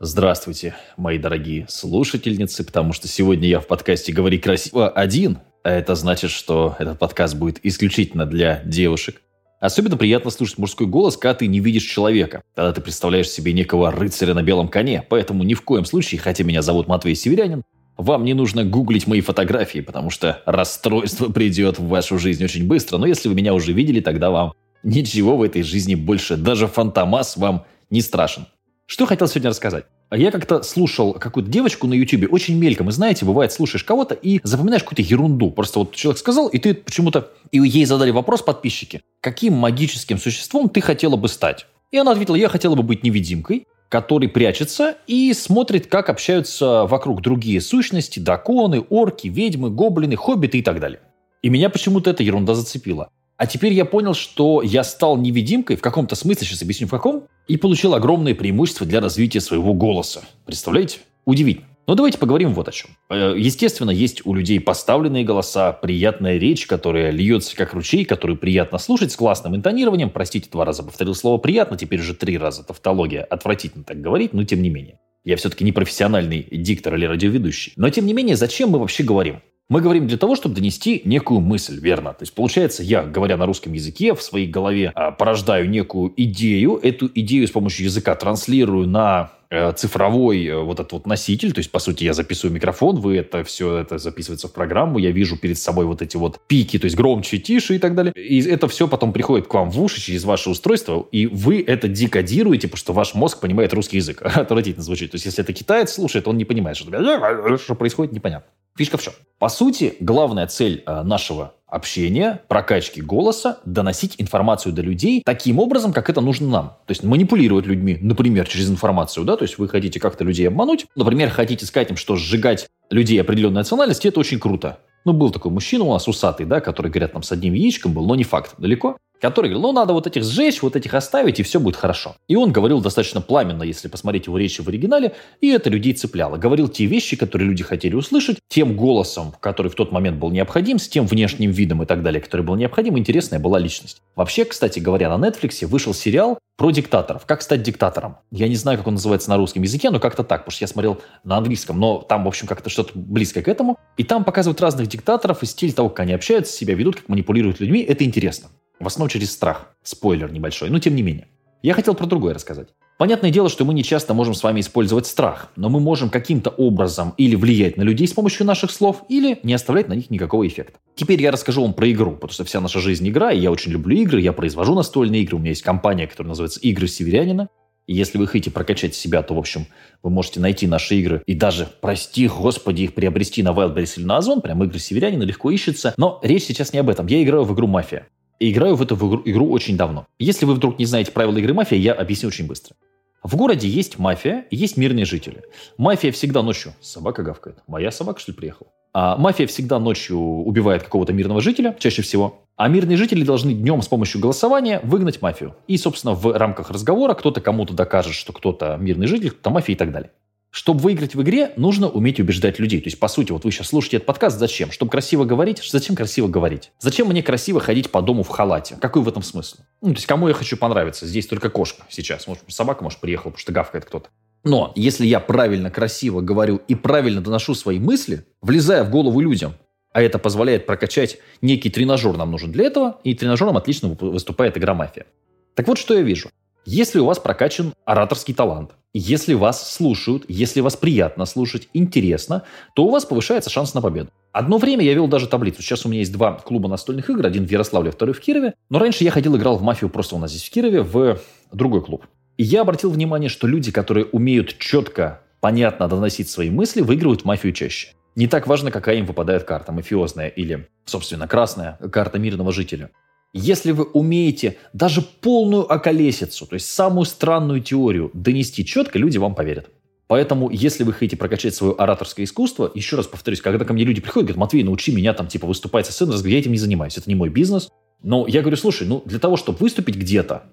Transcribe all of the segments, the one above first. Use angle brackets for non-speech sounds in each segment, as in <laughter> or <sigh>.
Здравствуйте, мои дорогие слушательницы, потому что сегодня я в подкасте «Говори красиво» один, а это значит, что этот подкаст будет исключительно для девушек. Особенно приятно слушать мужской голос, когда ты не видишь человека. Тогда ты представляешь себе некого рыцаря на белом коне. Поэтому ни в коем случае, хотя меня зовут Матвей Северянин, вам не нужно гуглить мои фотографии, потому что расстройство <laughs> придет в вашу жизнь очень быстро. Но если вы меня уже видели, тогда вам ничего в этой жизни больше, даже фантомас вам не страшен. Что хотел сегодня рассказать? Я как-то слушал какую-то девочку на Ютубе очень мельком. И знаете, бывает, слушаешь кого-то и запоминаешь какую-то ерунду. Просто вот человек сказал, и ты почему-то... И ей задали вопрос подписчики. Каким магическим существом ты хотела бы стать? И она ответила, я хотела бы быть невидимкой, который прячется и смотрит, как общаются вокруг другие сущности, драконы, орки, ведьмы, гоблины, хоббиты и так далее. И меня почему-то эта ерунда зацепила. А теперь я понял, что я стал невидимкой, в каком-то смысле, сейчас объясню в каком, и получил огромные преимущества для развития своего голоса. Представляете? Удивительно. Но давайте поговорим вот о чем. Э, естественно, есть у людей поставленные голоса, приятная речь, которая льется как ручей, которую приятно слушать с классным интонированием. Простите, два раза повторил слово «приятно», теперь уже три раза. Тавтология. Отвратительно так говорить, но тем не менее. Я все-таки не профессиональный диктор или радиоведущий. Но тем не менее, зачем мы вообще говорим? Мы говорим для того, чтобы донести некую мысль, верно? То есть, получается, я, говоря на русском языке, в своей голове а, порождаю некую идею, эту идею с помощью языка транслирую на э, цифровой э, вот этот вот носитель, то есть, по сути, я записываю микрофон, вы это все это записывается в программу, я вижу перед собой вот эти вот пики, то есть громче, тише и так далее. И это все потом приходит к вам в уши через ваше устройство, и вы это декодируете, потому что ваш мозг понимает русский язык. <laughs> Отвратительно звучит. То есть, если это китаец слушает, он не понимает, что, что происходит, непонятно. Фишка в чем? По сути, главная цель э, нашего общения, прокачки голоса, доносить информацию до людей таким образом, как это нужно нам. То есть манипулировать людьми, например, через информацию, да, то есть вы хотите как-то людей обмануть, например, хотите сказать им, что сжигать людей определенной национальности, это очень круто. Ну, был такой мужчина у нас усатый, да, который, говорят, там с одним яичком был, но не факт, далеко который говорил, ну, надо вот этих сжечь, вот этих оставить, и все будет хорошо. И он говорил достаточно пламенно, если посмотреть его речи в оригинале, и это людей цепляло. Говорил те вещи, которые люди хотели услышать, тем голосом, который в тот момент был необходим, с тем внешним видом и так далее, который был необходим, интересная была личность. Вообще, кстати говоря, на Netflix вышел сериал про диктаторов. Как стать диктатором? Я не знаю, как он называется на русском языке, но как-то так, потому что я смотрел на английском, но там, в общем, как-то что-то близкое к этому. И там показывают разных диктаторов и стиль того, как они общаются, себя ведут, как манипулируют людьми. Это интересно. В основном через страх. Спойлер небольшой, но тем не менее. Я хотел про другое рассказать. Понятное дело, что мы не часто можем с вами использовать страх, но мы можем каким-то образом или влиять на людей с помощью наших слов, или не оставлять на них никакого эффекта. Теперь я расскажу вам про игру, потому что вся наша жизнь игра, и я очень люблю игры, я произвожу настольные игры, у меня есть компания, которая называется «Игры Северянина», и если вы хотите прокачать себя, то, в общем, вы можете найти наши игры и даже, прости господи, их приобрести на Wildberries или на Озон. Прям игры северянина легко ищется. Но речь сейчас не об этом. Я играю в игру «Мафия». Играю в эту игру, игру очень давно. Если вы вдруг не знаете правила игры «Мафия», я объясню очень быстро. В городе есть мафия есть мирные жители. Мафия всегда ночью... Собака гавкает. Моя собака, что ли, приехала? А мафия всегда ночью убивает какого-то мирного жителя, чаще всего. А мирные жители должны днем с помощью голосования выгнать мафию. И, собственно, в рамках разговора кто-то кому-то докажет, что кто-то мирный житель, кто-то мафия и так далее. Чтобы выиграть в игре, нужно уметь убеждать людей. То есть, по сути, вот вы сейчас слушаете этот подкаст, зачем? Чтобы красиво говорить? Зачем красиво говорить? Зачем мне красиво ходить по дому в халате? Какой в этом смысл? Ну, то есть, кому я хочу понравиться? Здесь только кошка сейчас. Может, собака, может, приехала, потому что гавкает кто-то. Но если я правильно, красиво говорю и правильно доношу свои мысли, влезая в голову людям, а это позволяет прокачать некий тренажер нам нужен для этого, и тренажером отлично выступает игра «Мафия». Так вот, что я вижу. Если у вас прокачан ораторский талант, если вас слушают, если вас приятно слушать, интересно, то у вас повышается шанс на победу. Одно время я вел даже таблицу. Сейчас у меня есть два клуба настольных игр, один в Ярославле, второй в Кирове. Но раньше я ходил, играл в мафию просто у нас здесь в Кирове, в другой клуб. И я обратил внимание, что люди, которые умеют четко, понятно доносить свои мысли, выигрывают в мафию чаще. Не так важно, какая им выпадает карта, мафиозная или, собственно, красная карта мирного жителя. Если вы умеете даже полную околесицу, то есть самую странную теорию донести четко, люди вам поверят. Поэтому, если вы хотите прокачать свое ораторское искусство, еще раз повторюсь, когда ко мне люди приходят, говорят, Матвей, научи меня там типа выступать со сцены, я этим не занимаюсь, это не мой бизнес. Но я говорю, слушай, ну для того, чтобы выступить где-то,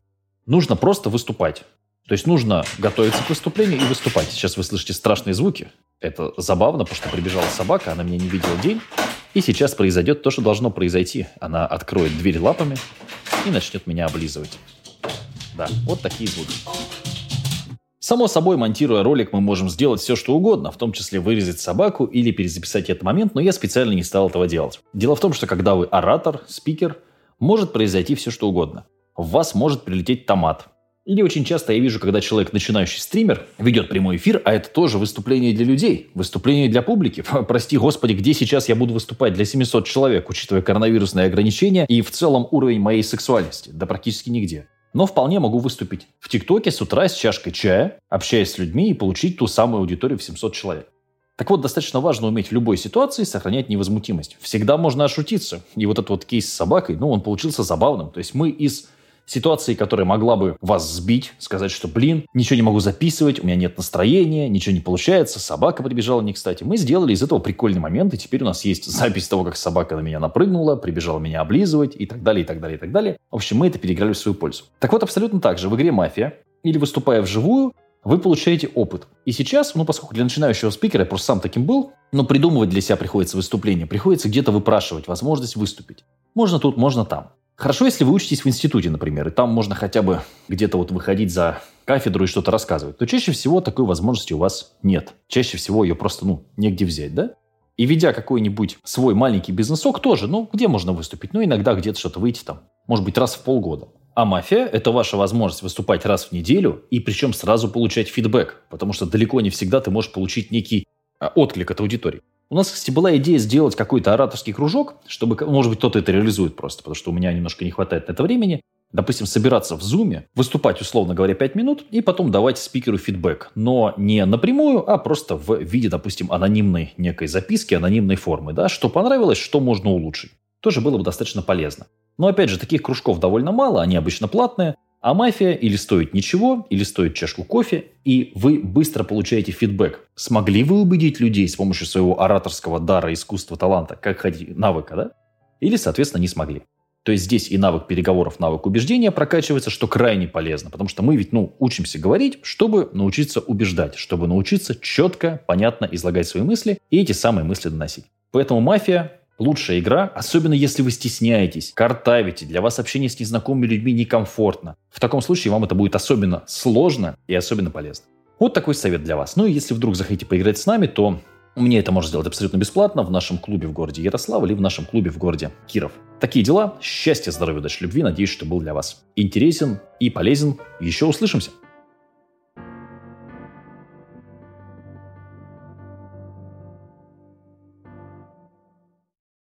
нужно просто выступать. То есть нужно готовиться к выступлению и выступать. Сейчас вы слышите страшные звуки. Это забавно, потому что прибежала собака, она меня не видела день. И сейчас произойдет то, что должно произойти. Она откроет дверь лапами и начнет меня облизывать. Да, вот такие звуки. Само собой, монтируя ролик, мы можем сделать все, что угодно, в том числе вырезать собаку или перезаписать этот момент, но я специально не стал этого делать. Дело в том, что когда вы оратор, спикер, может произойти все, что угодно. В вас может прилететь томат, или очень часто я вижу, когда человек, начинающий стример, ведет прямой эфир, а это тоже выступление для людей, выступление для публики. Прости господи, где сейчас я буду выступать для 700 человек, учитывая коронавирусные ограничения и в целом уровень моей сексуальности? Да практически нигде. Но вполне могу выступить в ТикТоке с утра с чашкой чая, общаясь с людьми и получить ту самую аудиторию в 700 человек. Так вот, достаточно важно уметь в любой ситуации сохранять невозмутимость. Всегда можно ошутиться. И вот этот вот кейс с собакой, ну, он получился забавным. То есть мы из ситуации, которая могла бы вас сбить, сказать, что, блин, ничего не могу записывать, у меня нет настроения, ничего не получается, собака прибежала не кстати. Мы сделали из этого прикольный момент, и теперь у нас есть запись того, как собака на меня напрыгнула, прибежала меня облизывать и так далее, и так далее, и так далее. В общем, мы это переиграли в свою пользу. Так вот, абсолютно так же в игре «Мафия» или выступая вживую, вы получаете опыт. И сейчас, ну, поскольку для начинающего спикера я просто сам таким был, но придумывать для себя приходится выступление, приходится где-то выпрашивать возможность выступить. Можно тут, можно там. Хорошо, если вы учитесь в институте, например, и там можно хотя бы где-то вот выходить за кафедру и что-то рассказывать, то чаще всего такой возможности у вас нет. Чаще всего ее просто, ну, негде взять, да? И ведя какой-нибудь свой маленький бизнесок тоже, ну, где можно выступить? Ну, иногда где-то что-то выйти там, может быть, раз в полгода. А мафия – это ваша возможность выступать раз в неделю, и причем сразу получать фидбэк, потому что далеко не всегда ты можешь получить некий а, отклик от аудитории. У нас, кстати, была идея сделать какой-то ораторский кружок, чтобы, может быть, кто-то это реализует просто, потому что у меня немножко не хватает на это времени. Допустим, собираться в зуме, выступать, условно говоря, 5 минут, и потом давать спикеру фидбэк. Но не напрямую, а просто в виде, допустим, анонимной некой записки, анонимной формы. Да? Что понравилось, что можно улучшить. Тоже было бы достаточно полезно. Но опять же, таких кружков довольно мало, они обычно платные. А мафия или стоит ничего, или стоит чашку кофе, и вы быстро получаете фидбэк. Смогли вы убедить людей с помощью своего ораторского дара, искусства, таланта, как хотите, навыка, да? Или, соответственно, не смогли. То есть здесь и навык переговоров, навык убеждения прокачивается, что крайне полезно, потому что мы ведь, ну, учимся говорить, чтобы научиться убеждать, чтобы научиться четко, понятно излагать свои мысли и эти самые мысли доносить. Поэтому мафия Лучшая игра, особенно если вы стесняетесь, картавите, для вас общение с незнакомыми людьми некомфортно. В таком случае вам это будет особенно сложно и особенно полезно. Вот такой совет для вас. Ну и если вдруг захотите поиграть с нами, то мне это можно сделать абсолютно бесплатно в нашем клубе в городе Ярослав или в нашем клубе в городе Киров. Такие дела. Счастья, здоровья, удачи, любви. Надеюсь, что был для вас интересен и полезен. Еще услышимся.